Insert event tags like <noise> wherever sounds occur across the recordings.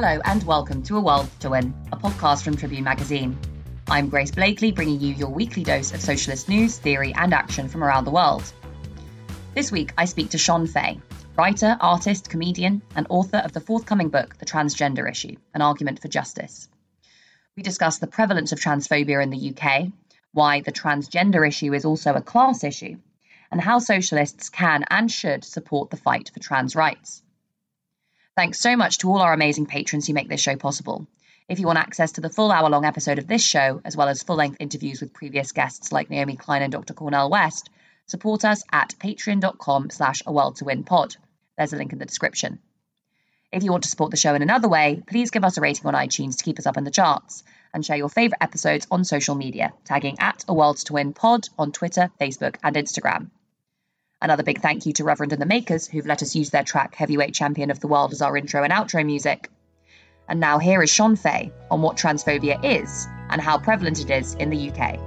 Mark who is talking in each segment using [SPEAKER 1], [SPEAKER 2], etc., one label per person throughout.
[SPEAKER 1] Hello and welcome to A World to Win, a podcast from Tribune Magazine. I'm Grace Blakeley, bringing you your weekly dose of socialist news, theory, and action from around the world. This week, I speak to Shon Faye, writer, artist, comedian, and author of the forthcoming book, The Transgender Issue An Argument for Justice. We discuss the prevalence of transphobia in the UK, why the transgender issue is also a class issue, and how socialists can and should support the fight for trans rights. Thanks so much to all our amazing patrons who make this show possible. If you want access to the full hour long episode of this show, as well as full length interviews with previous guests like Naomi Klein and Dr. Cornel West, support us at patreon.com slash a world to win pod. There's a link in the description. If you want to support the show in another way, please give us a rating on iTunes to keep us up in the charts and share your favourite episodes on social media, tagging at a world to win pod on Twitter, Facebook, and Instagram. Another big thank you to Reverend and the Makers, who've let us use their track Heavyweight Champion of the World as our intro and outro music. And now here is Shon Faye on what transphobia is and how prevalent it is in the UK.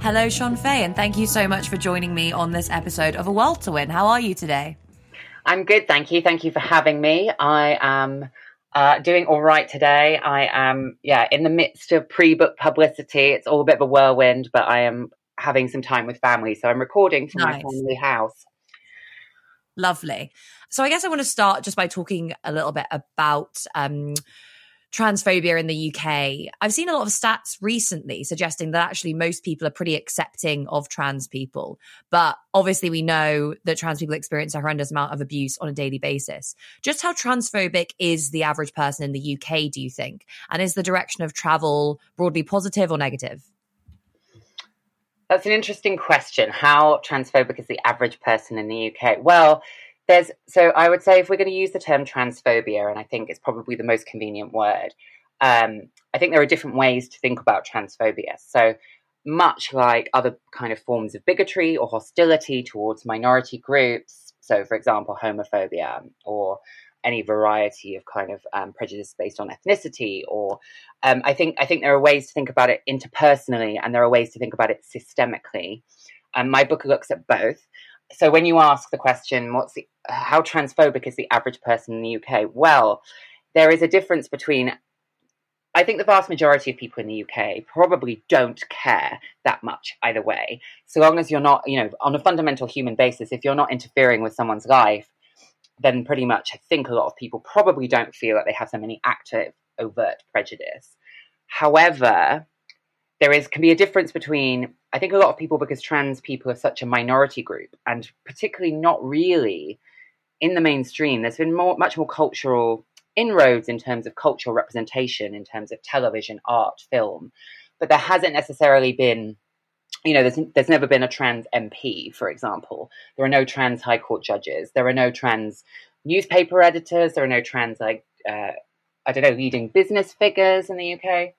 [SPEAKER 1] Hello, Shon Faye, and thank you so much for joining me on this episode of A World to Win. How are you today?
[SPEAKER 2] I'm good, thank you. Thank you for having me. I am uh, doing all right today. I am, yeah, in the midst of pre-book publicity. It's all a bit of a whirlwind, but I am having some time with family, so I'm recording from nice. my family house.
[SPEAKER 1] Lovely. So I guess I want to start just by talking a little bit about um, transphobia in the UK. I've seen a lot of stats recently suggesting that actually most people are pretty accepting of trans people. But obviously, we know that trans people experience a horrendous amount of abuse on a daily basis. Just how transphobic is the average person in the UK, do you think? And is the direction of travel broadly positive or negative?
[SPEAKER 2] That's an interesting question. How transphobic is the average person in the UK? Well, there's so I would say if we're going to use the term transphobia, and I think it's probably the most convenient word. Um, I think there are different ways to think about transphobia. So much like other kind of forms of bigotry or hostility towards minority groups, so for example, homophobia or any variety of kind of um, prejudice based on ethnicity, or um, I think I think there are ways to think about it interpersonally, and there are ways to think about it systemically. Um, my book looks at both so when you ask the question, what's the, how transphobic is the average person in the UK? Well, there is a difference between. I think the vast majority of people in the UK probably don't care that much either way. So long as you're not, you know, on a fundamental human basis, if you're not interfering with someone's life, then pretty much I think a lot of people probably don't feel that they have so many active, overt prejudice. However, there is can be a difference between I think a lot of people because trans people are such a minority group and particularly not really in the mainstream. There's been more much more cultural inroads in terms of cultural representation, in terms of television, art, film, but there hasn't necessarily been. You know, there's there's never been a trans MP, for example. There are no trans high court judges. There are no trans newspaper editors. There are no trans like uh, I don't know leading business figures in the UK.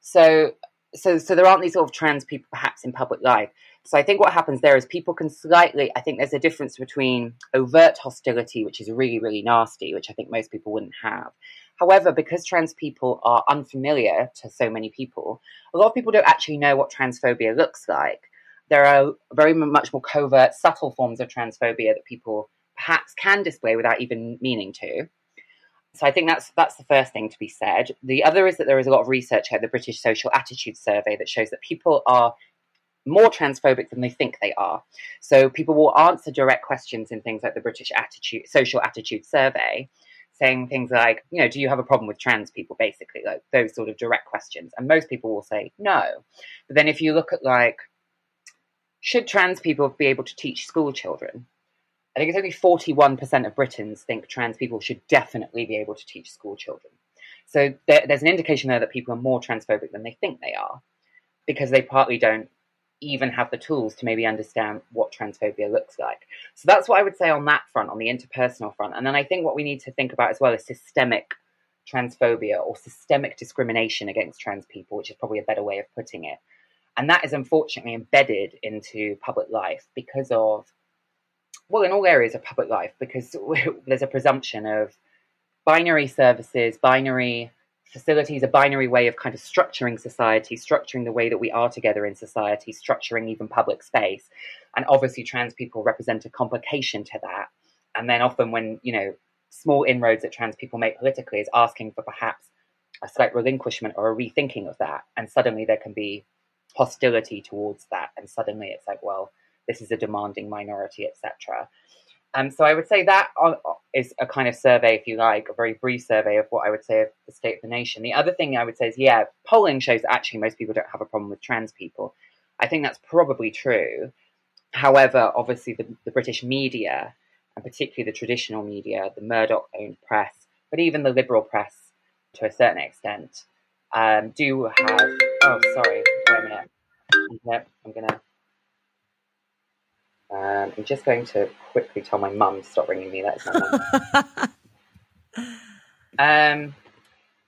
[SPEAKER 2] So so so there aren't these sort of trans people perhaps in public life. So I think what happens there is people can slightly. I think there's a difference between overt hostility, which is really really nasty, which I think most people wouldn't have. However, because trans people are unfamiliar to so many people, a lot of people don't actually know what transphobia looks like. There are very much more covert, subtle forms of transphobia that people perhaps can display without even meaning to. So I think that's that's the first thing to be said. The other is that there is a lot of research at the British Social Attitude Survey that shows that people are more transphobic than they think they are. So people will answer direct questions in things like the British Attitude Social Attitude Survey, saying things like, you know, do you have a problem with trans people? Basically, like those sort of direct questions, and most people will say no. But then if you look at like, should trans people be able to teach school children? I think it's only 41% of Britons think trans people should definitely be able to teach school children. So there, there's an indication there that people are more transphobic than they think they are because they partly don't even have the tools to maybe understand what transphobia looks like. So that's what I would say on that front, on the interpersonal front. And then I think what we need to think about as well is systemic transphobia or systemic discrimination against trans people, which is probably a better way of putting it. And that is unfortunately embedded into public life because of well, in all areas of public life, because there's a presumption of binary services, binary facilities a binary way of kind of structuring society, structuring the way that we are together in society, structuring even public space. And obviously, trans people represent a complication to that. And then often, when you know small inroads that trans people make politically, is asking for perhaps a slight relinquishment or a rethinking of that, and suddenly there can be hostility towards that, and suddenly it's like, well, this is a demanding minority, etc. Um, so I would say that uh, a kind of survey, if you like, a very brief survey of what I would say of the state of the nation. The other thing I would say is, yeah, polling shows that actually most people don't have a problem with trans people. I think that's probably true. However, obviously the, the British media, and particularly the traditional media, the Murdoch-owned press, but even the liberal press to a certain extent, um, do have. Oh, sorry, wait a minute. Yep, I'm gonna. Um, I'm just going to quickly tell my mum to stop ringing me. That's my mum. <laughs> um,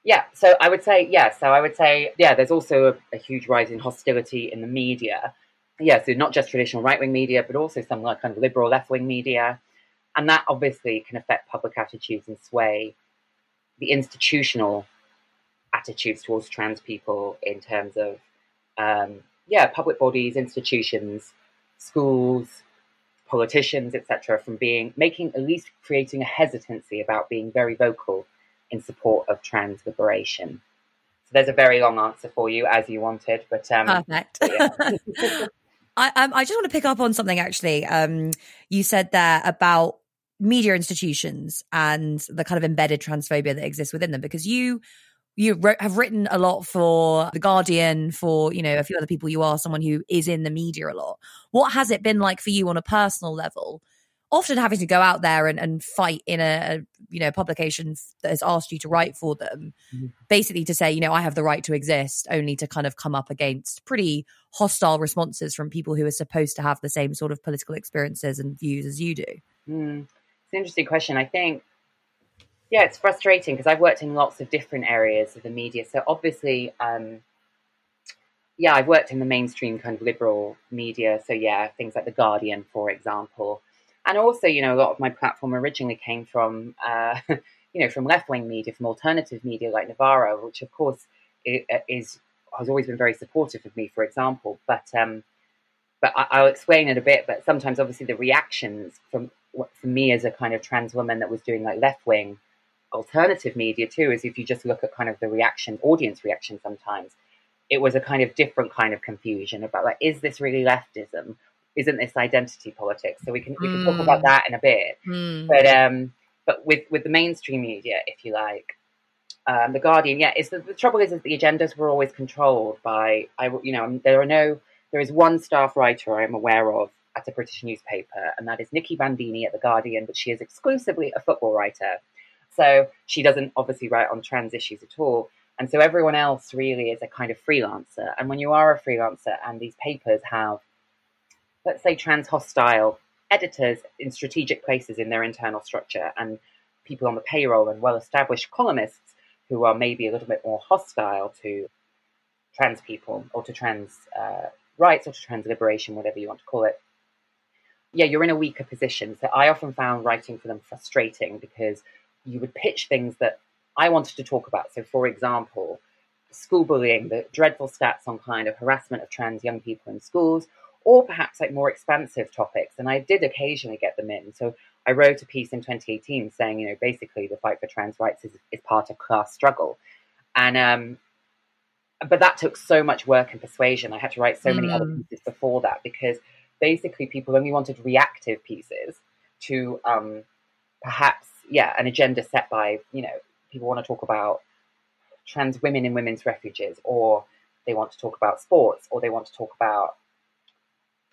[SPEAKER 2] yeah, so I would say, yeah, so I would say, yeah, there's also a, a huge rise in hostility in the media. Yeah, so not just traditional right wing media, but also some like kind of liberal left wing media. And that obviously can affect public attitudes and sway the institutional attitudes towards trans people in terms of, um, yeah, public bodies, institutions, schools, politicians, etc., from being making at least creating a hesitancy about being very vocal in support of trans liberation. So there's a very long answer for you, as you wanted, but um,
[SPEAKER 1] perfect. Yeah. <laughs> <laughs> I um, I just want to pick up on something actually. Um, you said there about media institutions and the kind of embedded transphobia that exists within them because you you have written a lot for the guardian for you know a few other people. You are someone who is in the media a lot. What has it been like for you on a personal level? Often having to go out there and, and fight in a, a you know publication that has asked you to write for them mm-hmm. basically to say you know i have the right to exist only to kind of come up against pretty hostile responses from people who are supposed to have the same sort of political experiences and views as you do.
[SPEAKER 2] Mm. it's an interesting question. I think yeah, it's frustrating because I've worked in lots of different areas of the media. So obviously, um, yeah, I've worked in the mainstream kind of liberal media. So yeah, things like the Guardian, for example, and also you know a lot of my platform originally came from uh, <laughs> you know from left wing media, from alternative media like Novara, which of course is has always been very supportive of me, for example. But um, but I, will explain it a bit. But sometimes, obviously, the reactions from for me as a kind of trans woman that was doing like left wing alternative media too is if you just look at kind of the reaction, audience reaction sometimes, it was a kind of different kind of confusion about like, is this really leftism? Isn't this identity politics? So we can we can mm. talk about mm. that in a bit. Mm. But um, but with with the mainstream media, if you like, um, the Guardian, yeah, it's the, the trouble is, is the agendas were always controlled by I you know there are no there is one staff writer I'm aware of at a British newspaper, and that is Nicky Bandini at the Guardian, but she is exclusively a football writer. So she doesn't obviously write on trans issues at all. And so everyone else really is a kind of freelancer. And when you are a freelancer and these papers have, let's say, trans hostile editors in strategic places in their internal structure and people on the payroll and well established columnists who are maybe a little bit more hostile to trans people or to trans uh, rights or to trans liberation, whatever you want to call it. Yeah, you're in a weaker position. So I often found writing for them frustrating because you would pitch things that I wanted to talk about. So, for example, school bullying, the dreadful stats on kind of harassment of trans young people in schools, or perhaps like more expansive topics. And I did occasionally get them in. So I wrote a piece in 2018 saying, you know, basically the fight for trans rights is, is part of class struggle. And, um, but that took so much work and persuasion. I had to write so many mm. other pieces before that because basically people only wanted reactive pieces to um, perhaps yeah, an agenda set by, you know, people want to talk about trans women in women's refuges, or they want to talk about sports, or they want to talk about,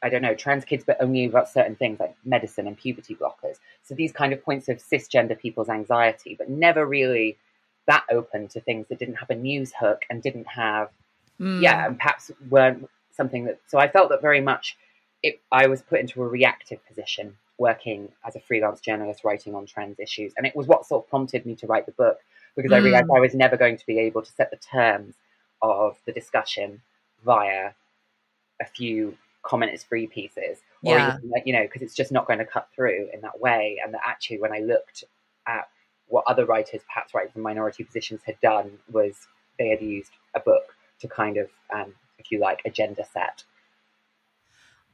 [SPEAKER 2] I don't know, trans kids, but only about certain things like medicine and puberty blockers. So these kind of points of cisgender people's anxiety, but never really that open to things that didn't have a news hook and didn't have, mm. yeah, and perhaps weren't something that. So I felt that very much it, I was put into a reactive position working as a freelance journalist writing on trans issues. And it was what sort of prompted me to write the book because mm. I realized I was never going to be able to set the terms of the discussion via a few comment free pieces or yeah. even, you know because it's just not going to cut through in that way and that actually when i looked at what other writers, perhaps writing from minority positions, had done was they had used a book to kind of, um, if you like, agenda set.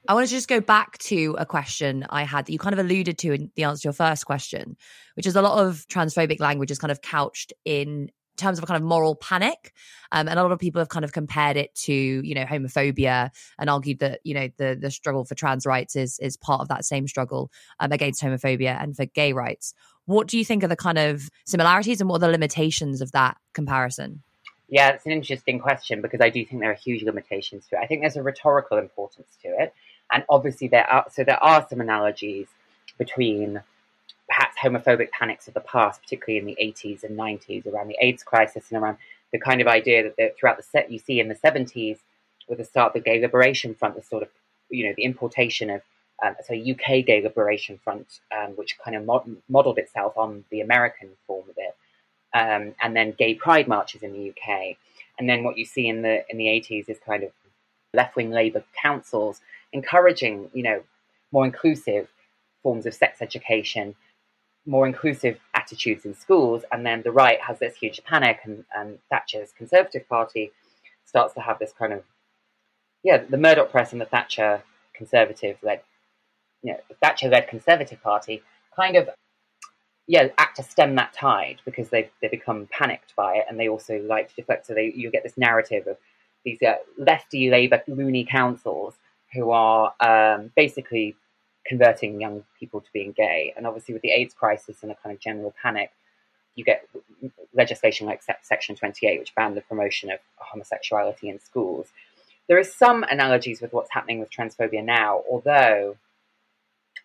[SPEAKER 1] I want to just go back to a question I had that you kind of alluded to in the answer to your first question, which is a lot of transphobic language is kind of couched in terms of a kind of moral panic. Um, and a lot of people have kind of compared it to, you know, homophobia and argued that, you know, the the struggle for trans rights is is part of that same struggle um, against homophobia and for gay rights. What do you think are the kind of similarities and what are the limitations of that comparison?
[SPEAKER 2] Yeah, it's an interesting question because I do think there are huge limitations to it. I think there's a rhetorical importance to it. And obviously there are so there are some analogies between perhaps homophobic panics of the past, particularly in the 80s and 90s around the AIDS crisis and around the kind of idea that throughout the set you see in the 70s with the start of the Gay Liberation Front, the sort of you know the importation of um, so UK Gay Liberation Front, um, which kind of mod- modeled itself on the American form of it, um, and then gay pride marches in the UK, and then what you see in the in the 80s is kind of left wing Labour councils encouraging you know more inclusive forms of sex education more inclusive attitudes in schools, and then the right has this huge panic, and, and Thatcher's Conservative Party starts to have this kind of yeah, the Murdoch press and the Thatcher Conservative led, you know, Thatcher led Conservative Party kind of yeah act to stem that tide because they they become panicked by it, and they also like to deflect. So they you get this narrative of these uh, lefty Labour loony councils who are um, basically converting young people to being gay. And obviously, with the AIDS crisis and a kind of general panic, you get legislation like Section 28, which banned the promotion of homosexuality in schools. There are some analogies with what's happening with transphobia now, although,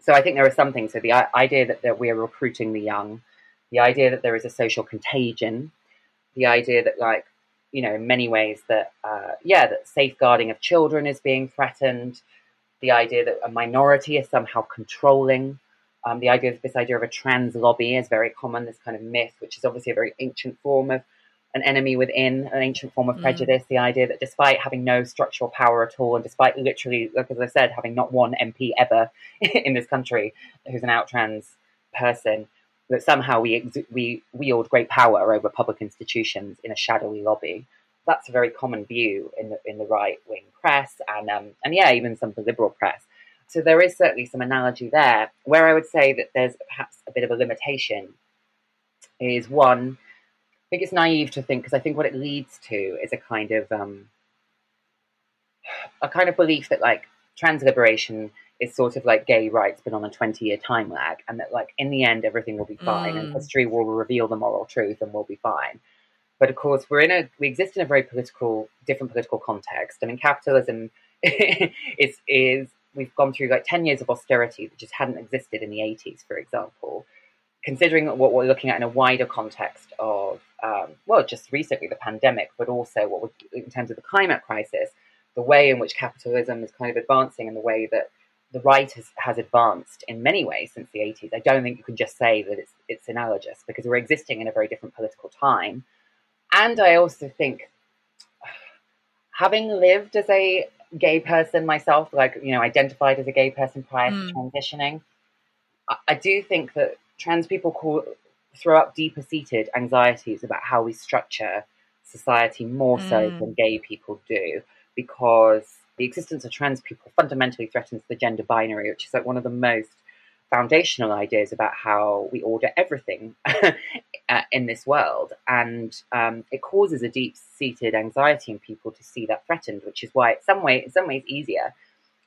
[SPEAKER 2] so I think there are some things. So the idea that, that we are recruiting the young, the idea that there is a social contagion, the idea that, like, you know, in many ways that, uh, yeah, that safeguarding of children is being threatened, the idea that a minority is somehow controlling. Um, the idea of this idea of a trans lobby is very common, this kind of myth, which is obviously a very ancient form of an enemy within, an ancient form of mm. prejudice. The idea that despite having no structural power at all, and despite literally, like as I said, having not one MP ever <laughs> in this country who's an out trans person, that somehow we, ex- we wield great power over public institutions in a shadowy lobby that's a very common view in the in the right wing press and um, and yeah, even some of the liberal press. So there is certainly some analogy there. Where I would say that there's perhaps a bit of a limitation is one. I think it's naive to think because I think what it leads to is a kind of um, a kind of belief that like trans liberation is sort of like gay rights but on a 20 year time lag and that like in the end everything will be fine mm. and history will reveal the moral truth and we'll be fine but of course, we're in a we exist in a very political, different political context. I mean, capitalism <laughs> is is we've gone through like ten years of austerity that just hadn't existed in the eighties, for example. Considering what we're looking at in a wider context of um, well, just recently the pandemic, but also what we're, in terms of the climate crisis, the way in which capitalism is kind of advancing, and the way that the right has, has advanced in many ways since the 80s. I don't think you can just say that it's it's analogous because we're existing in a very different political time and I also think, <sighs> having lived as a gay person myself, like, you know, identified as a gay person prior mm. to transitioning, I, I, do think that trans people call, throw up deeper seated anxieties about how we structure society more mm. so than gay people do, because the existence of trans people fundamentally threatens the gender binary, which is like one of the most foundational ideas about how we order everything <laughs> uh, in this world. And um, it causes a deep seated anxiety in people to see that threatened, which is why, it's some way, in some ways, easier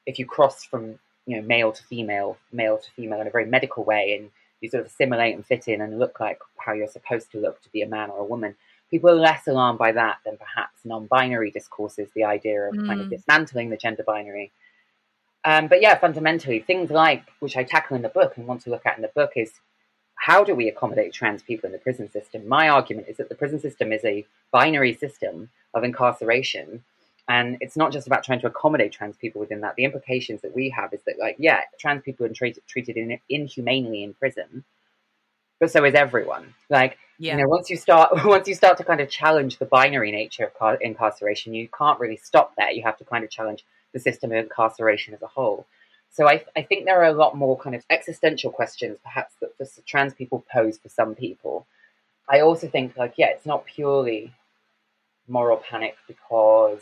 [SPEAKER 2] if you cross from you know male to female, male to female in a very medical way, and you sort of assimilate and fit in and look like how you're supposed to look to be a man or a woman. People are less alarmed by that than perhaps non-binary discourses. The idea of mm. kind of mm. dismantling the gender binary um, but yeah, fundamentally, things like which I tackle in the book and want to look at in the book is how do we accommodate trans people in the prison system? My argument is that the prison system is a binary system of incarceration. And it's not just about trying to accommodate trans people within that. The implications that we have is that, like, yeah, trans people are treated, treated in, inhumanely in prison, but so is everyone. Like, yeah. you know, once you start, <laughs> once you start to kind of challenge the binary nature of car- incarceration, you can't really stop there. You have to kind of challenge the system of incarceration as a whole. So I, I think there are a lot more kind of existential questions, perhaps that for trans people pose for some people, I also think like yeah, it's not purely moral panic because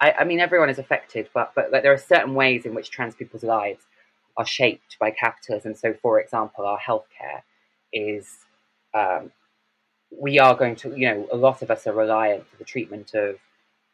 [SPEAKER 2] I, I mean everyone is affected, but but like, there are certain ways in which trans people's lives are shaped by capitalism. So, for example, our healthcare is um, we are going to you know a lot of us are reliant for the treatment of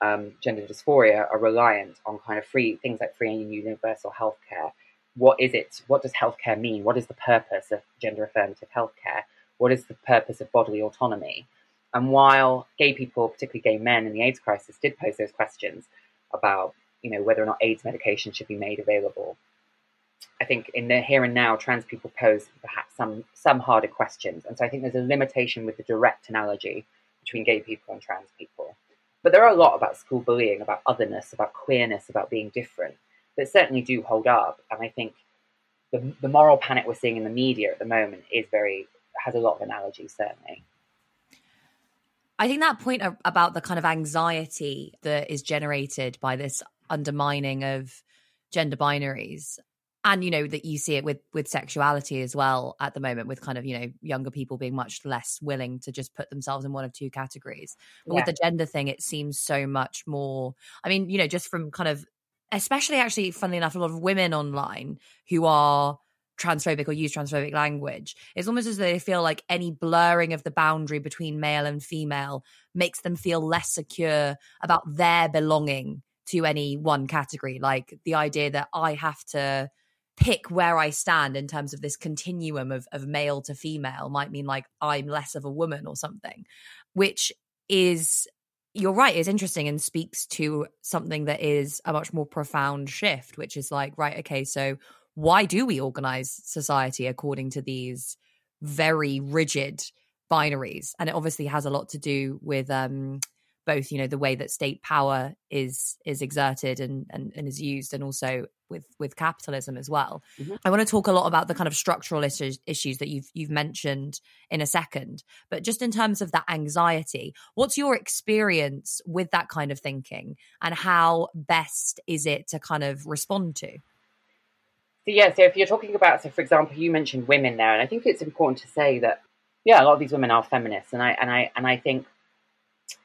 [SPEAKER 2] um, gender dysphoria are reliant on kind of free things like free and universal healthcare. What is it? What does healthcare mean? What is the purpose of gender affirmative healthcare? What is the purpose of bodily autonomy? And while gay people, particularly gay men in the AIDS crisis, did pose those questions about, you know, whether or not AIDS medication should be made available, I think in the here and now, trans people pose perhaps some some harder questions. And so I think there's a limitation with the direct analogy between gay people and trans people. But there are a lot about school bullying, about otherness, about queerness, about being different that certainly do hold up. And I think the, the moral panic we're seeing in the media at the moment is very has a lot of analogy, certainly.
[SPEAKER 1] I think that point about the kind of anxiety that is generated by this undermining of gender binaries and you know that you see it with with sexuality as well at the moment with kind of you know younger people being much less willing to just put themselves in one of two categories but yeah. with the gender thing it seems so much more i mean you know just from kind of especially actually funnily enough a lot of women online who are transphobic or use transphobic language it's almost as though they feel like any blurring of the boundary between male and female makes them feel less secure about their belonging to any one category like the idea that i have to pick where I stand in terms of this continuum of, of male to female might mean like I'm less of a woman or something, which is, you're right, is interesting and speaks to something that is a much more profound shift, which is like, right, okay, so why do we organize society according to these very rigid binaries? And it obviously has a lot to do with, um, both you know the way that state power is is exerted and, and, and is used and also with with capitalism as well. Mm-hmm. I want to talk a lot about the kind of structural issues issues that you've you've mentioned in a second, but just in terms of that anxiety, what's your experience with that kind of thinking, and how best is it to kind of respond to?
[SPEAKER 2] So yeah, so if you're talking about, so for example, you mentioned women there, and I think it's important to say that yeah, a lot of these women are feminists, and I and I and I think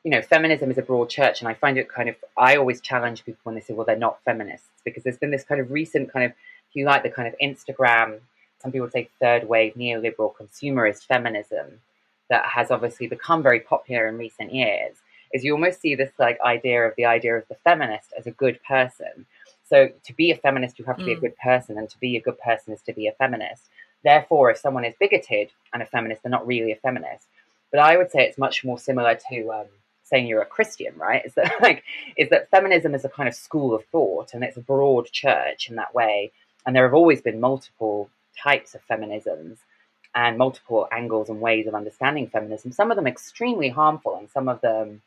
[SPEAKER 2] you know, feminism is a broad church, and I find it kind of. I always challenge people when they say, "Well, they're not feminists," because there's been this kind of recent kind of, if you like, the kind of Instagram. Some people say third wave neoliberal consumerist feminism that has obviously become very popular in recent years. Is you almost see this like idea of the idea of the feminist as a good person. So to be a feminist, you have to mm. be a mm. good person, and to be a good person is to be a feminist. Therefore, if someone is bigoted and a feminist, they're not really a feminist. But I would say it's much more similar to um, saying you're a Christian, right? Is that <laughs> like is that feminism is a kind of school of thought and it's a broad church in that way. And there have always been multiple types of feminisms and multiple angles and ways of understanding feminism. Some of them extremely harmful, and some of them,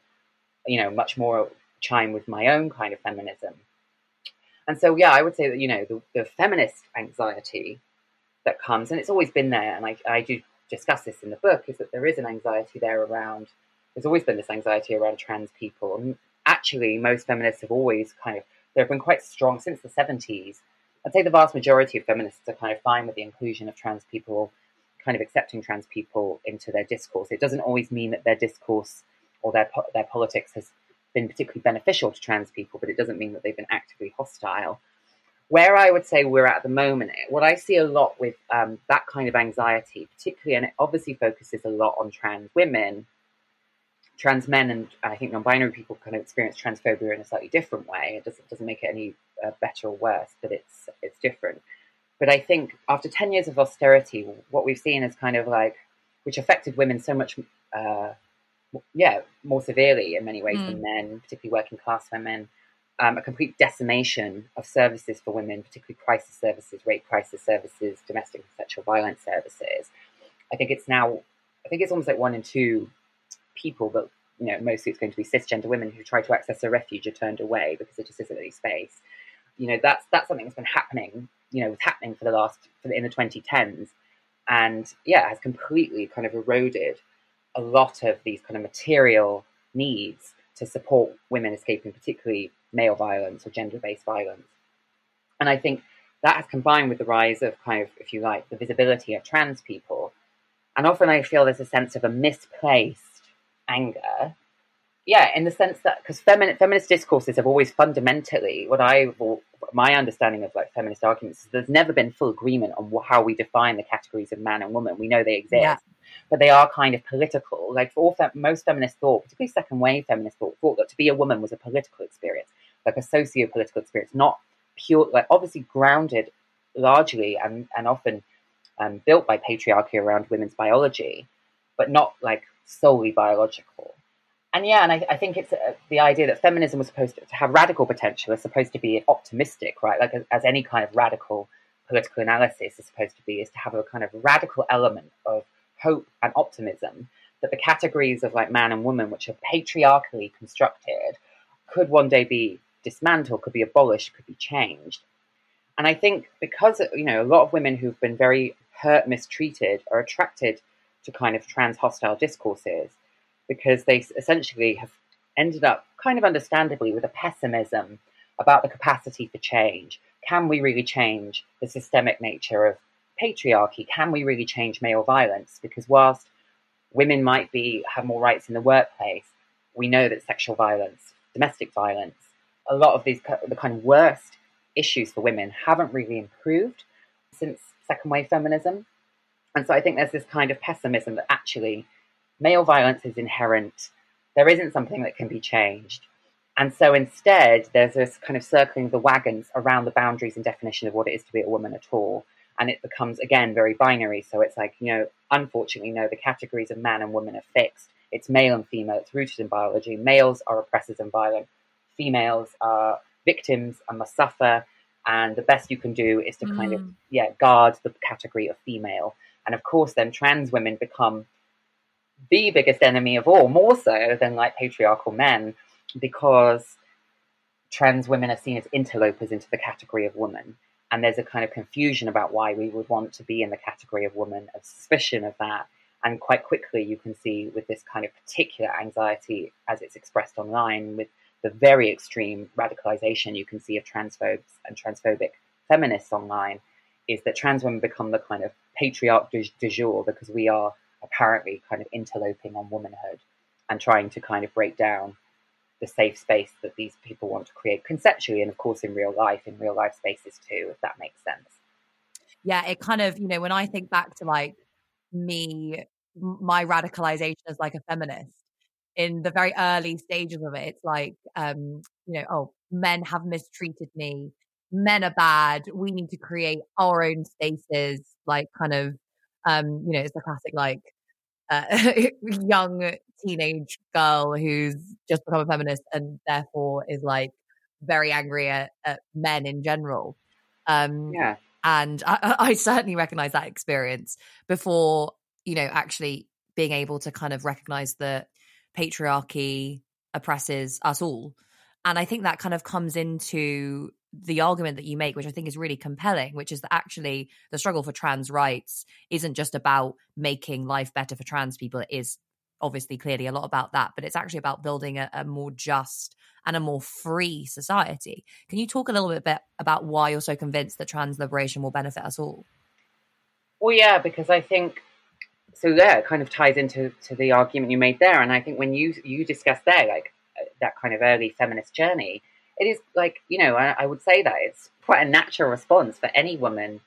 [SPEAKER 2] you know, much more chime with my own kind of feminism. And so, yeah, I would say that you know the, the feminist anxiety that comes, and it's always been there, and I, I do discuss this in the book, is that there is an anxiety there around there's always been this anxiety around trans people. And actually, most feminists have always kind of, they've been quite strong since the 70s. I'd say the vast majority of feminists are kind of fine with the inclusion of trans people, kind of accepting trans people into their discourse. It doesn't always mean that their discourse or their, their politics has been particularly beneficial to trans people, but it doesn't mean that they've been actively hostile. Where I would say we're at the moment, what I see a lot with um, that kind of anxiety, particularly, and it obviously focuses a lot on trans women, trans men and I think non-binary people kind of experience transphobia in a slightly different way. It doesn't doesn't make it any uh, better or worse, but it's it's different. But I think after ten years of austerity, what we've seen is kind of like which affected women so much, uh, yeah, more severely in many ways mm. than men, particularly working class women. Um, a complete decimation of services for women, particularly crisis services, rape crisis services, domestic and sexual violence services. I think it's now, I think it's almost like one in two people, but you know, mostly it's going to be cisgender women who try to access a refuge are turned away because there just isn't any space. You know, that's that's something that's been happening. You know, was happening for the last for the, in the 2010s, and yeah, has completely kind of eroded a lot of these kind of material needs to support women escaping particularly male violence or gender-based violence. And I think that has combined with the rise of kind of, if you like, the visibility of trans people And often I feel there's a sense of a misplaced anger. Yeah, in the sense that because feminist, feminist discourses have always fundamentally, what I my understanding of like feminist arguments is there's never been full agreement on how we define the categories of man and woman. We know they exist, yeah. But they are kind of political. Like for all fe- most feminist thought, particularly second wave feminist thought, thought that to be a woman was a political experience, like a socio-political experience, not pure, like obviously grounded largely and and often um, built by patriarchy around women's biology, but not like solely biological. And yeah, and I, I think it's uh, the idea that feminism was supposed to, to, have radical potential is supposed to be optimistic, right? Like as, as any kind of radical political analysis is supposed to be, is to have a kind of radical element of hope and optimism that the categories of like man and woman, which are patriarchally constructed, could one day be dismantled, could be abolished, could be changed. And I think because you know a lot of women who've been very hurt, mistreated, are attracted to kind of trans hostile discourses because they essentially have ended up kind of understandably with a pessimism about the capacity for change. Can we really change the systemic nature of patriarchy? Can we really change male violence? Because whilst women might be have more rights in the workplace, we know that sexual violence, domestic violence, a lot of these the kind of worst issues for women haven't really improved since second wave feminism. And so I think there's this kind of pessimism that actually male violence is inherent. There isn't something that can be changed. And so instead, there's this kind of circling the wagons around the boundaries and definition of what it is to be a woman at all. And it becomes, again, very binary. So it's like, you know, unfortunately, no, the categories of man and woman are fixed. It's male and female, it's rooted in biology. Males are oppressors and violent, females are victims and must suffer. And the best you can do is to mm. kind of, mm. yeah, guard the category of female. And of course, then trans women become the biggest enemy of all, more so than like patriarchal men, because trans women are seen as interlopers into the category of woman. And there's a kind of confusion about why we would want to be in the category of woman, a suspicion of that. And quite quickly, you can see with this kind of particular anxiety as it's expressed online, with the very extreme radicalization you can see of transphobes and transphobic feminists online, is that trans women become the kind of patriarch du, du jour because we are apparently kind of interloping on womanhood and trying to kind of break down the safe space that these people want to create conceptually and of course in real life in real life spaces too if that makes sense.
[SPEAKER 1] Yeah it kind of you know when i think back to like me my radicalization as like a feminist in the very early stages of it it's like um you know oh men have mistreated me men are bad we need to create our own spaces like kind of um you know it's the classic like uh, <laughs> young teenage girl who's just become a feminist and therefore is like very angry at, at men in general.
[SPEAKER 2] Um, yeah.
[SPEAKER 1] And I, I certainly recognize that experience before, you know, actually being able to kind of recognize that patriarchy oppresses us all. And I think that kind of comes into the argument that you make, which I think is really compelling, which is that actually the struggle for trans rights isn't just about making life better for trans people. It is obviously clearly a lot about that, but it's actually about building a, a more just and a more free society. Can you talk a little bit about why you're so convinced that trans liberation will benefit us all?
[SPEAKER 2] Well, yeah, because I think so. Yeah, it kind of ties into to the argument you made there, and I think when you you discussed there, like uh, that kind of early feminist journey, it is like you know I, I, would say that it's quite a natural response for any woman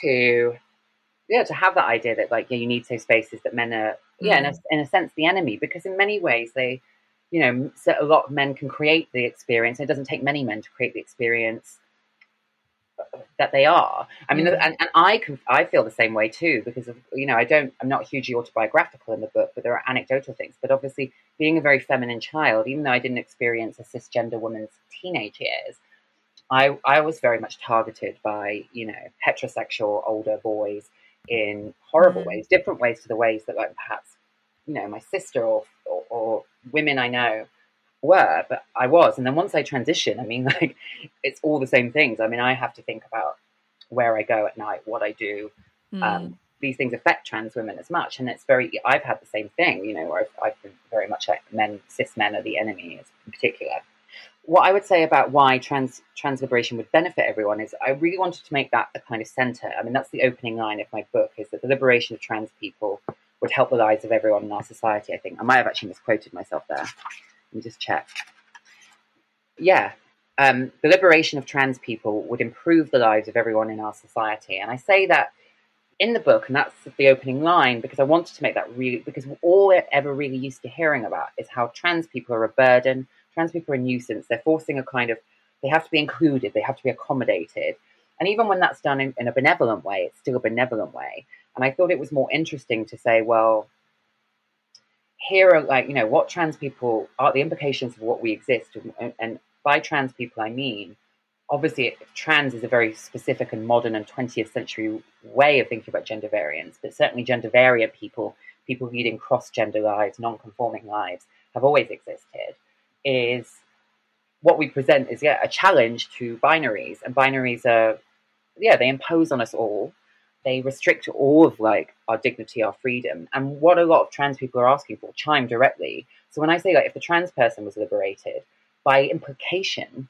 [SPEAKER 2] to yeah to have that idea that like yeah, you need safe spaces that men are yeah mm. in, a, mm. in a sense the enemy because in many ways they you know so a lot of men can create the experience it doesn't take many men to create the experience that they are. I mean, and, and I can I feel the same way too because of you know I don't I'm not hugely autobiographical in the book, but there are anecdotal things. But obviously, being a very feminine child, even though I didn't experience a cisgender woman's teenage years, I I was very much targeted by you know heterosexual older boys in horrible mm. ways, different ways to the ways that like perhaps you know my sister or, or, or women I know were, but I was. And then once I transition, I mean, <laughs> like, it's all the same things. I mean, I have to think about where I go at night, what I do. Mm. Um, these things affect trans women as much. And it's very, I've had the same thing, you know, where I've, I've been very much like men, cis men are the enemy in particular. what I would say about why trans trans liberation would benefit everyone is I really wanted to make that the kind of center. I mean, that's the opening line of my book: is that the liberation of trans people would help the lives of everyone in our society. I think I might have actually misquoted myself there. Let me just check. Yeah, um, the liberation of trans people would improve the lives of everyone in our society, and I say that in the book, and that's the opening line because I wanted to make that really because all we're ever really used to hearing about is how trans people are a burden trans people are a nuisance. They're forcing a kind of, they have to be included, they have to be accommodated. And even when that's done in, in a benevolent way, it's still a benevolent way. And I thought it was more interesting to say, well, here are like, you know, what trans people are the implications of what we exist. And, and by trans people, I mean, obviously, trans is a very specific and modern and 20th century way of thinking about gender variance, but certainly gender variant people, people leading cross gender lives, non conforming lives, have always existed is what we present is yeah a challenge to binaries, and binaries are yeah they impose on us all. They restrict all of like our dignity, our freedom, and what a lot of trans people are asking for chime directly. So when I say like if the trans person was liberated, by implication,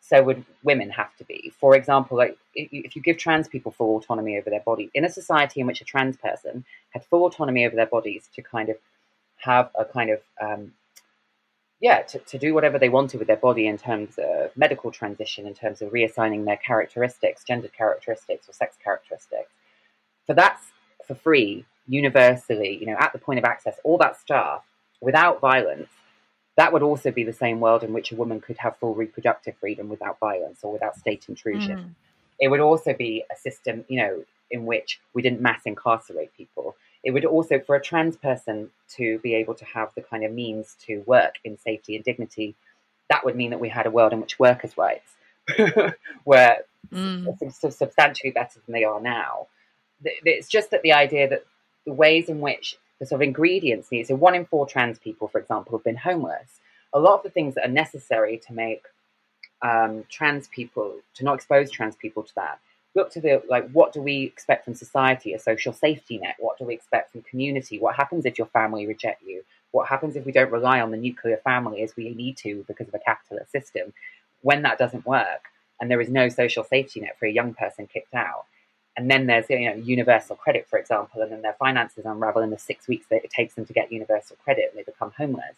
[SPEAKER 2] so would women have to be. For example, like if you give trans people full autonomy over their body in a society in which a trans person had full autonomy over their bodies to kind of have a kind of um, yeah, to, to do whatever they wanted with their body in terms of medical transition, in terms of reassigning their characteristics, gender characteristics or sex characteristics. For that's for free, universally, you know, at the point of access, all that stuff without violence, that would also be the same world in which a woman could have full reproductive freedom without violence or without state intrusion. Mm. It would also be a system, you know, in which we didn't mass incarcerate people it would also, for a trans person to be able to have the kind of means to work in safety and dignity, that would mean that we had a world in which workers' rights <laughs> were mm. substantially better than they are now. It's just that the idea that the ways in which the sort of ingredients need, so one in four trans people, for example, have been homeless. A lot of the things that are necessary to make um, trans people, to not expose trans people to that, look to the like what do we expect from society? A social safety net. What do we expect from community? What happens if your family reject you? What happens if we don't rely on the nuclear family as we need to because of a capitalist system? When that doesn't work and there is no social safety net for a young person kicked out and then there's you know universal credit for example and then their finances unravel in the six weeks that it takes them to get universal credit and they become homeless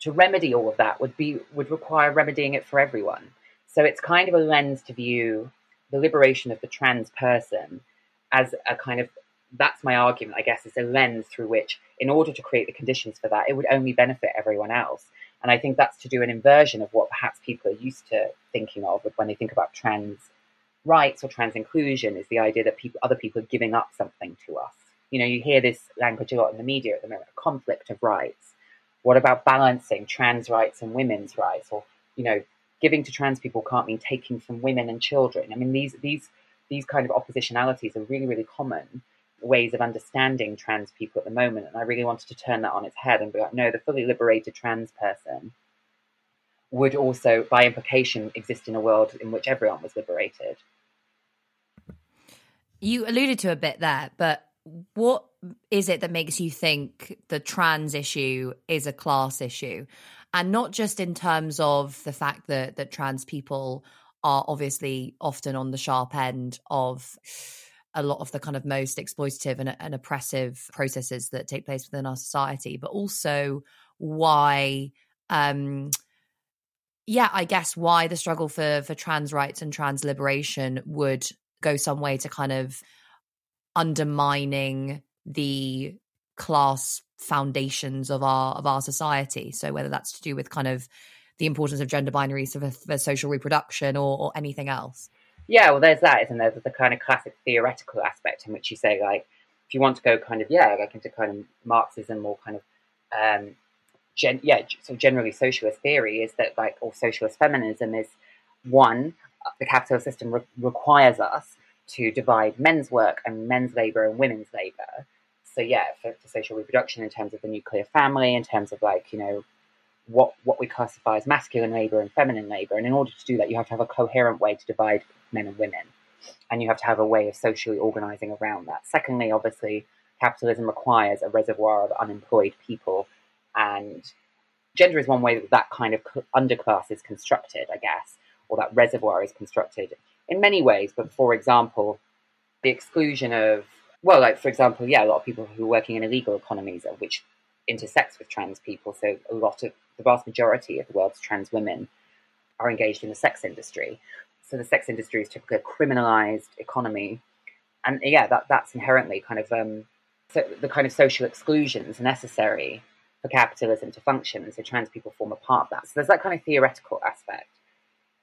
[SPEAKER 2] to remedy all of that would be would require remedying it for everyone so it's kind of a lens to view the liberation of the trans person as a kind of that's my argument, I guess, is a lens through which, in order to create the conditions for that, it would only benefit everyone else. And I think that's to do an inversion of what perhaps people are used to thinking of when they think about trans rights or trans inclusion, is the idea that people, other people are giving up something to us. You know, you hear this language a lot in the media at the moment, conflict of rights. What about balancing trans rights and women's rights? Or, you know, giving to trans people can't mean taking from women and children. I mean, these these these kind of oppositionalities are really really common ways of understanding trans people at the moment, and I really wanted to turn that on its head and be like, no, the fully liberated trans person would also, by implication, exist in a world in which everyone was liberated.
[SPEAKER 1] You alluded to a bit there, but what is it that makes you think the trans issue is a class issue? and not just in terms of the fact that that trans people are obviously often on the sharp end of a lot of the kind of most exploitative and, and oppressive processes that take place within our society, but also why um yeah, I guess why the struggle for for trans rights and trans liberation would go some way to kind of undermining the class foundations of our of our society. So whether that's to do with kind of the importance of gender binaries for, for social reproduction or, or anything else.
[SPEAKER 2] Yeah, well, there's that, isn't there? There's the kind of classic theoretical aspect in which you say, like, if you want to go kind of, yeah, like into kind of Marxism or kind of, um, gen- yeah, so generally socialist theory is that, like, or socialist feminism is one, the capitalist system re- requires us to divide men's work and men's labor and women's labor. So yeah, for, for, social reproduction in terms of the nuclear family, in terms of like you know what what we classify as masculine labor and feminine labor, and in order to do that, you have to have a coherent way to divide men and women, and you have to have a way of socially organizing around that. Secondly, obviously, capitalism requires a reservoir of unemployed people, and gender is one way that that kind of underclass is constructed, I guess, or that reservoir is constructed in many ways. But for example, the exclusion of, well, like for example, yeah, a lot of people who are working in illegal economies, which intersects with trans people. So a lot of the vast majority of the world's trans women are engaged in the sex industry. So the sex industry is typically a criminalized economy, and yeah, that that's inherently kind of um, so the kind of social exclusions necessary for capitalism to function, and so trans people form a part of that. So there's that kind of theoretical aspect.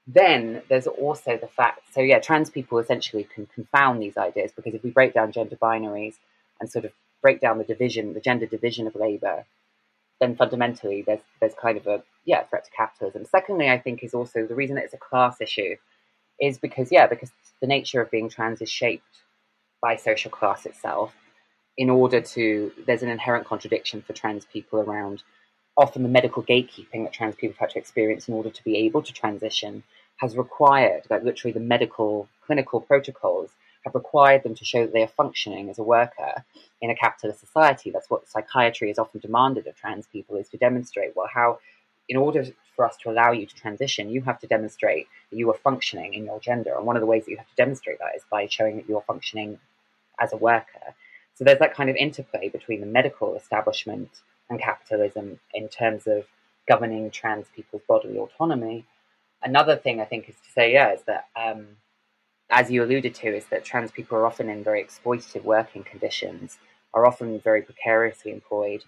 [SPEAKER 2] Then there's also the fact, so yeah, trans people essentially can confound these ideas because if we break down gender binaries and sort of break down the division, the gender division of labor, then fundamentally there's there's kind of a yeah threat to capitalism. Secondly, I think is also the reason it's a class issue is because yeah because the nature of being trans is shaped by social class itself in order to, there's an inherent contradiction for trans people around often the medical gatekeeping that trans people have to experience in order to be able to transition has required, like literally the medical clinical protocols have required them to show that they are functioning as a worker in a capitalist society. That's what psychiatry has often demanded of trans people is to demonstrate, well, how, in order for us to allow you to transition, you have to demonstrate that you are functioning in your gender. And one of the ways that you have to demonstrate that is by showing that you're functioning as a worker. So there's that kind of interplay between the medical establishment and capitalism in terms of governing trans people's bodily autonomy. Another thing I think is to say, yeah, is that um, as you alluded to, is that trans people are often in very exploitative working conditions, are often very precariously employed.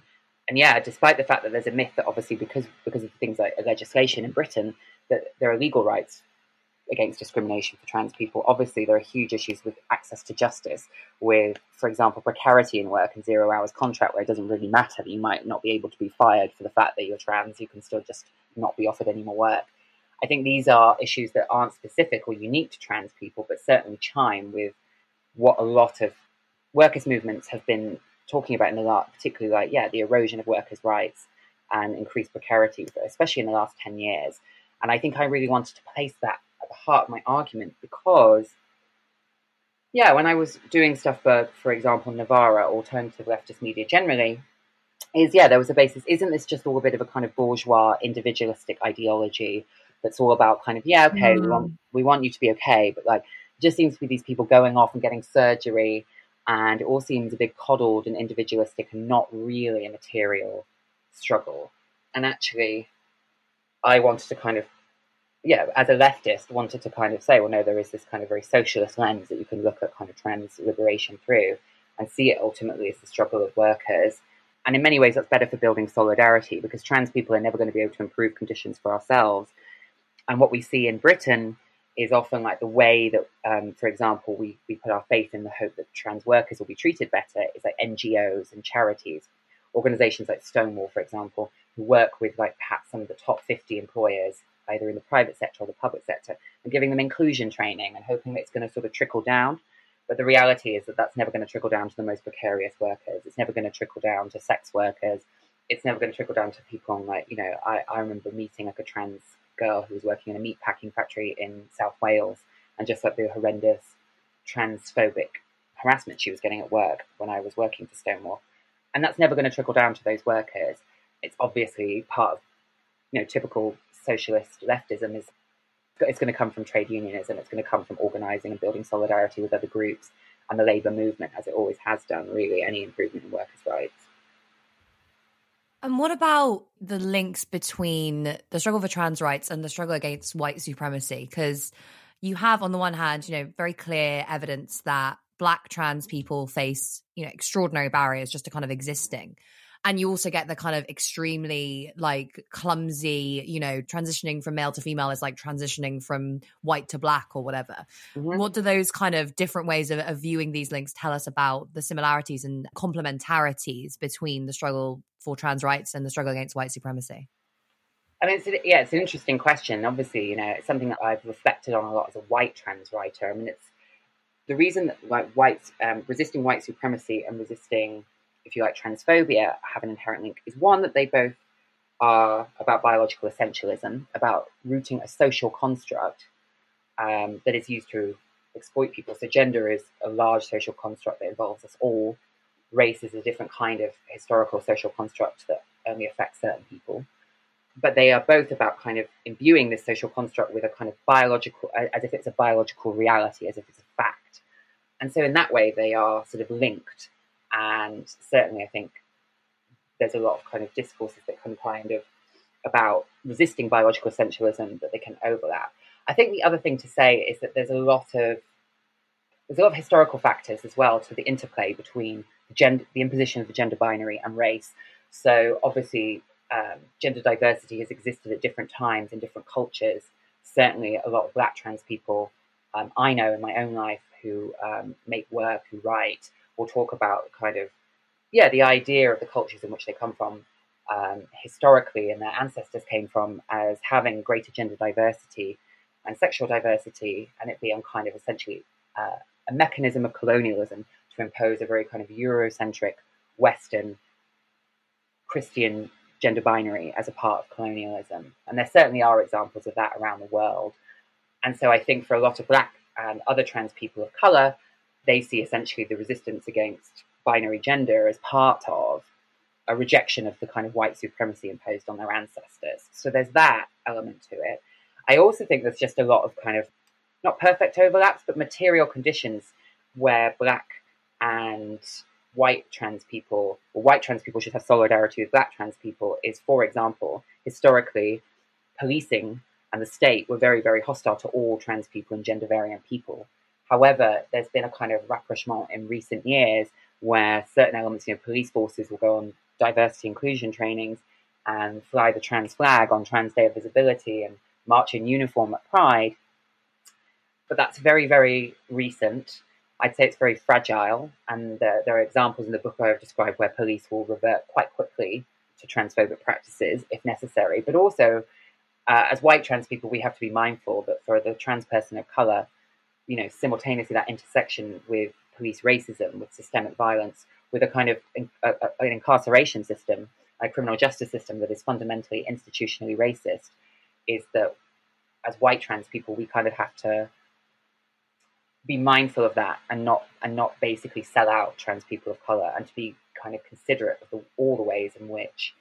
[SPEAKER 2] And yeah, despite the fact that there's a myth that obviously because because of things like legislation in Britain that there are legal rights against discrimination for trans people. Obviously, there are huge issues with access to justice, with, for example, precarity in work and zero hours contract, where it doesn't really matter that you might not be able to be fired for the fact that you're trans, you can still just not be offered any more work. I think these are issues that aren't specific or unique to trans people, but certainly chime with what a lot of workers' movements have been talking about in the last, particularly like, yeah, the erosion of workers' rights and increased precarity, especially in the last 10 years. And I think I really wanted to place that at the heart of my argument because, yeah, when I was doing stuff for, for example, Novara, alternative leftist media generally, is yeah, there was a basis. Isn't this just all a bit of a kind of bourgeois individualistic ideology that's all about kind of yeah, okay, mm. we want we want you to be okay, but like just seems to be these people going off and getting surgery, and it all seems a bit coddled and individualistic and not really a material struggle. And actually, I wanted to kind of yeah, as a leftist, wanted to kind of say, well, no, there is this kind of very socialist lens that you can look at kind of trans liberation through and see it ultimately as the struggle of workers. And in many ways, that's better for building solidarity because trans people are never going to be able to improve conditions for ourselves. And what we see in Britain is often like the way that, um, for example, we, we put our faith in the hope that trans workers will be treated better is like NGOs and charities, organizations like Stonewall, for example, who work with like perhaps some of the top 50 employers either in the private sector or the public sector, and giving them inclusion training and hoping that it's going to sort of trickle down. But the reality is that that's never going to trickle down to the most precarious workers. It's never going to trickle down to sex workers. It's never going to trickle down to people on like, you know, I, I remember meeting like a trans girl who was working in a meat packing factory in South Wales and just like the horrendous transphobic harassment she was getting at work when I was working for Stonewall. And that's never going to trickle down to those workers. It's obviously part of, you know, typical socialist leftism is it's going to come from trade unionism. It's going to come from organising and building solidarity with other groups and the labour movement, as it always has done. Really, any improvement in workers' rights.
[SPEAKER 1] And what about the links between the struggle for trans rights and the struggle against white supremacy? Because you have, on the one hand, you know, very clear evidence that black trans people face, you know, extraordinary barriers just to kind of existing and you also get the kind of extremely like clumsy you know transitioning from male to female is like transitioning from white to black or whatever mm-hmm. what do those kind of different ways of, of viewing these links tell us about the similarities and complementarities between the struggle for trans rights and the struggle against white supremacy
[SPEAKER 2] I mean, it's, yeah, it's an interesting question. Obviously, you know, it's something that I've reflected on a lot as a white trans writer. I mean, it's the reason that like whites um, resisting white supremacy and resisting if you like, transphobia have an inherent link is one that they both are about biological essentialism, about rooting a social construct um, that is used to exploit people. So gender is a large social construct that involves us all. Race is a different kind of historical social construct that only affects certain people. but they are both about kind of imbuing this social construct with a kind of biological, as if it's a biological reality, as if it's a fact. And so, in that way, they are sort of linked. And certainly, I think there's a lot of kind of discourses that can kind of about resisting biological essentialism that they can overlap. I think the other thing to say is that there's a lot of there's a lot of historical factors as well to the interplay between the, gender, the imposition of the gender binary and race. So obviously, um, gender diversity has existed at different times in different cultures. Certainly, a lot of Black trans people um, I know in my own life who um, make work, who write, will talk about kind of yeah the idea of the cultures in which they come from um, historically and their ancestors came from as having greater gender diversity and sexual diversity, and it being kind of essentially uh, a mechanism of colonialism to impose a very kind of Eurocentric Western Christian gender binary as a part of colonialism. And there certainly are examples of that around the world. And so I think for a lot of Black and other trans people of colour, they see essentially the resistance against binary gender as part of a rejection of the kind of white supremacy imposed on their ancestors. So there's that element to it. I also think there's just a lot of kind of not perfect overlaps, but material conditions where black and white trans people, or white trans people should have solidarity with black trans people, is, for example, historically, policing and the state were very, very hostile to all trans people and gender variant people. However, there's been a kind of rapprochement in recent years where certain elements, you know, police forces will go on diversity inclusion trainings and fly the trans flag on Trans Day of Visibility and march in uniform at Pride. But that's very, very recent. I'd say it's very fragile, and uh, there are examples in the book I've described where police will revert quite quickly to transphobic practices if necessary. But also, uh, as white trans people, we have to be mindful that for the trans person of color, you know, simultaneously that intersection with police racism, with systemic violence, with a kind of a, a, an incarceration system, a criminal justice system that is fundamentally institutionally racist, is that as white trans people, we kind of have to be mindful of that and not and not basically sell out trans people of color and to be kind of considerate of the, all the ways in which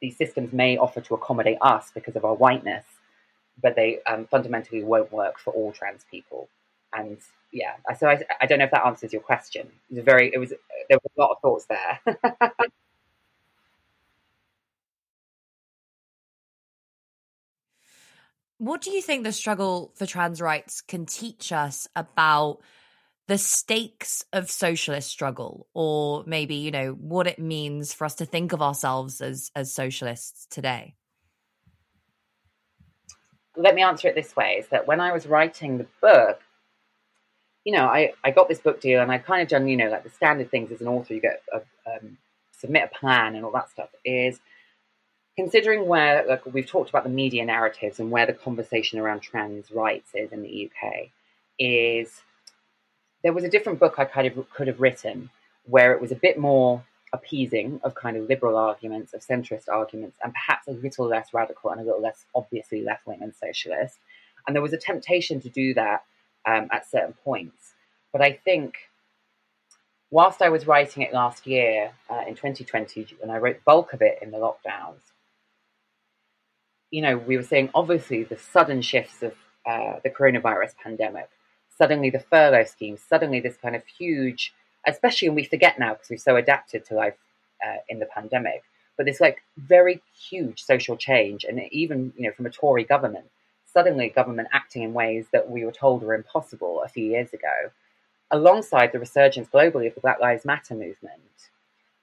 [SPEAKER 2] these systems may offer to accommodate us because of our whiteness, but they um, fundamentally won't work for all trans people. And yeah, so I, I don't know if that answers your question. It was very, it was there was a lot of thoughts there. <laughs>
[SPEAKER 1] what do you think the struggle for trans rights can teach us about the stakes of socialist struggle or maybe you know what it means for us to think of ourselves as as socialists today
[SPEAKER 2] let me answer it this way is that when i was writing the book you know, I, I got this book deal and I kind of done, you know, like the standard things as an author, you get a, um, submit a plan and all that stuff is considering where, like we've talked about the media narratives and where the conversation around trans rights is in the UK is there was a different book I kind of could have written where it was a bit more appeasing of kind of liberal arguments, of centrist arguments, and perhaps a little less radical and a little less obviously left wing and socialist. And there was a temptation to do that um, at certain points. But I think whilst I was writing it last year uh, in 2020, and I wrote bulk of it in the lockdowns, you know, we were seeing obviously the sudden shifts of uh, the coronavirus pandemic, suddenly the furlough scheme, suddenly this kind of huge, especially when we forget now because we're so adapted to life uh, in the pandemic, but this like very huge social change, and even you know from a Tory government suddenly government acting in ways that we were told were impossible a few years ago, alongside the resurgence globally of the Black Lives Matter movement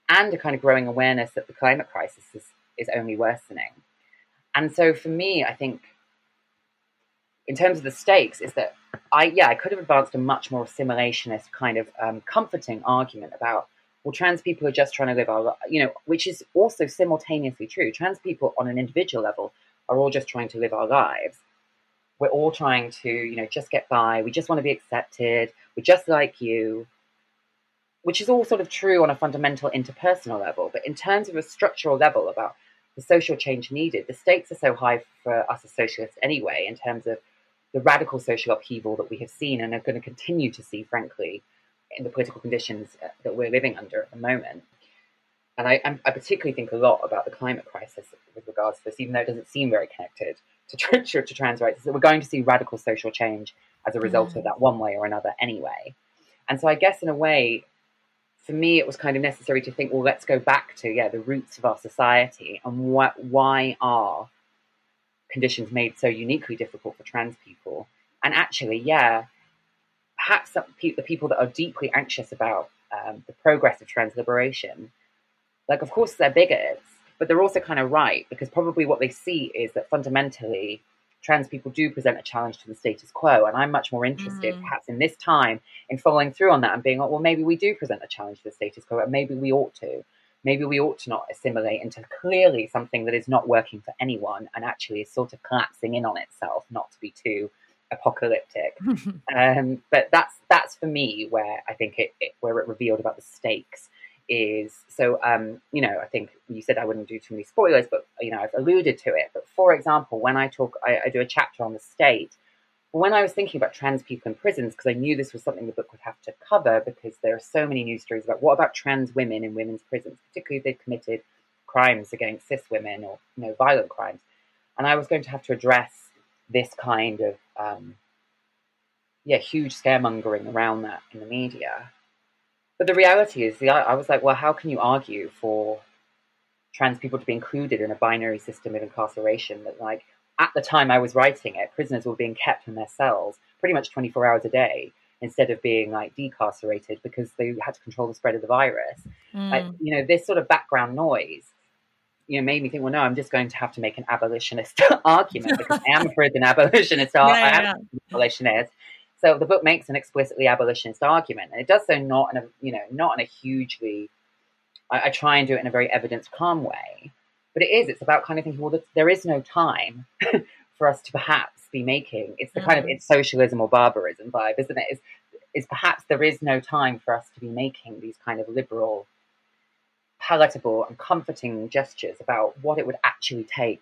[SPEAKER 2] and a kind of growing awareness that the climate crisis is, is only worsening. And so for me, I think in terms of the stakes, is that I yeah I could have advanced a much more assimilationist kind of um, comforting argument about well trans people are just trying to live our you know which is also simultaneously true. Trans people on an individual level are all just trying to live our lives, we're all trying to, you know, just get by. We just want to be accepted. We're just like you, which is all sort of true on a fundamental interpersonal level. But in terms of a structural level about the social change needed, the stakes are so high for us as socialists anyway, in terms of the radical social upheaval that we have seen and are going to continue to see, frankly, in the political conditions uh, that we're living under at the moment. and I, I particularly think a lot about the climate crisis with regards to this, even though it doesn't seem very connected to, <laughs> to, to trans rights, that we're going to see radical social change as a result mm. of that one way or another anyway. And so I guess in a way, for me, it was kind of necessary to think, well, let's go back to, yeah, the roots of our society and what, why are conditions made so uniquely difficult for trans people? And actually, yeah, perhaps the people that are deeply anxious about um, the progress of trans liberation, like, of course, they're bigots, but they're also kind of right because probably what they see is that fundamentally trans people do present a challenge to the status quo. And I'm much more interested, mm. perhaps in this time, in following through on that and being like, well, maybe we do present a challenge to the status quo, and maybe we ought to. Maybe we ought to not assimilate into clearly something that is not working for anyone and actually is sort of collapsing in on itself, not to be too apocalyptic. <laughs> um, but that's that's for me where I think it, it where it revealed about the stakes is so um, you know i think you said i wouldn't do too many spoilers but you know i've alluded to it. But for example when i talk i, I do a chapter on the state when i was thinking about trans people in prisons because i knew this was something the book would have to cover because there are so many news stories about what about trans women in women's prisons particularly if they've committed crimes against cis women or you know violent crimes. And i was going to have to address this kind of um, yeah huge scaremongering around that in the media but the reality is, the, I was like, well, how can you argue for trans people to be included in a binary system of incarceration that, like, at the time I was writing it, prisoners were being kept in their cells pretty much 24 hours a day instead of being like decarcerated because they had to control the spread of the virus. Mm. Like, you know, this sort of background noise, you know, made me think, well, no, I'm just going to have to make an abolitionist <laughs> argument <laughs> because I am a prison abolitionist. yeah, I am yeah. an abolitionist. So the book makes an explicitly abolitionist argument, and it does so not in a you know not in a hugely. I, I try and do it in a very evidence calm way, but it is. It's about kind of thinking, well, there is no time <laughs> for us to perhaps be making. It's the mm. kind of mm. it's socialism or barbarism vibe, isn't it? Is is perhaps there is no time for us to be making these kind of liberal, palatable and comforting gestures about what it would actually take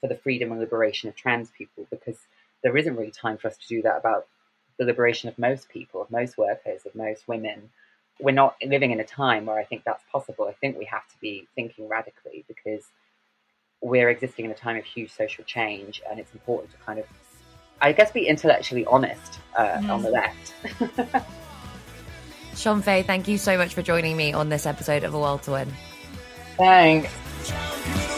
[SPEAKER 2] for the freedom and liberation of trans people, because there isn't really time for us to do that about the liberation of most people, of most workers, of most women. We're not living in a time where I think that's possible. I think we have to be thinking radically because we're existing in a time of huge social change, and it's important to kind of, I guess, be intellectually honest uh, mm. on the left. <laughs>
[SPEAKER 1] Shon Faye, thank you so much for joining me on this episode of A World to Win.
[SPEAKER 2] Thanks.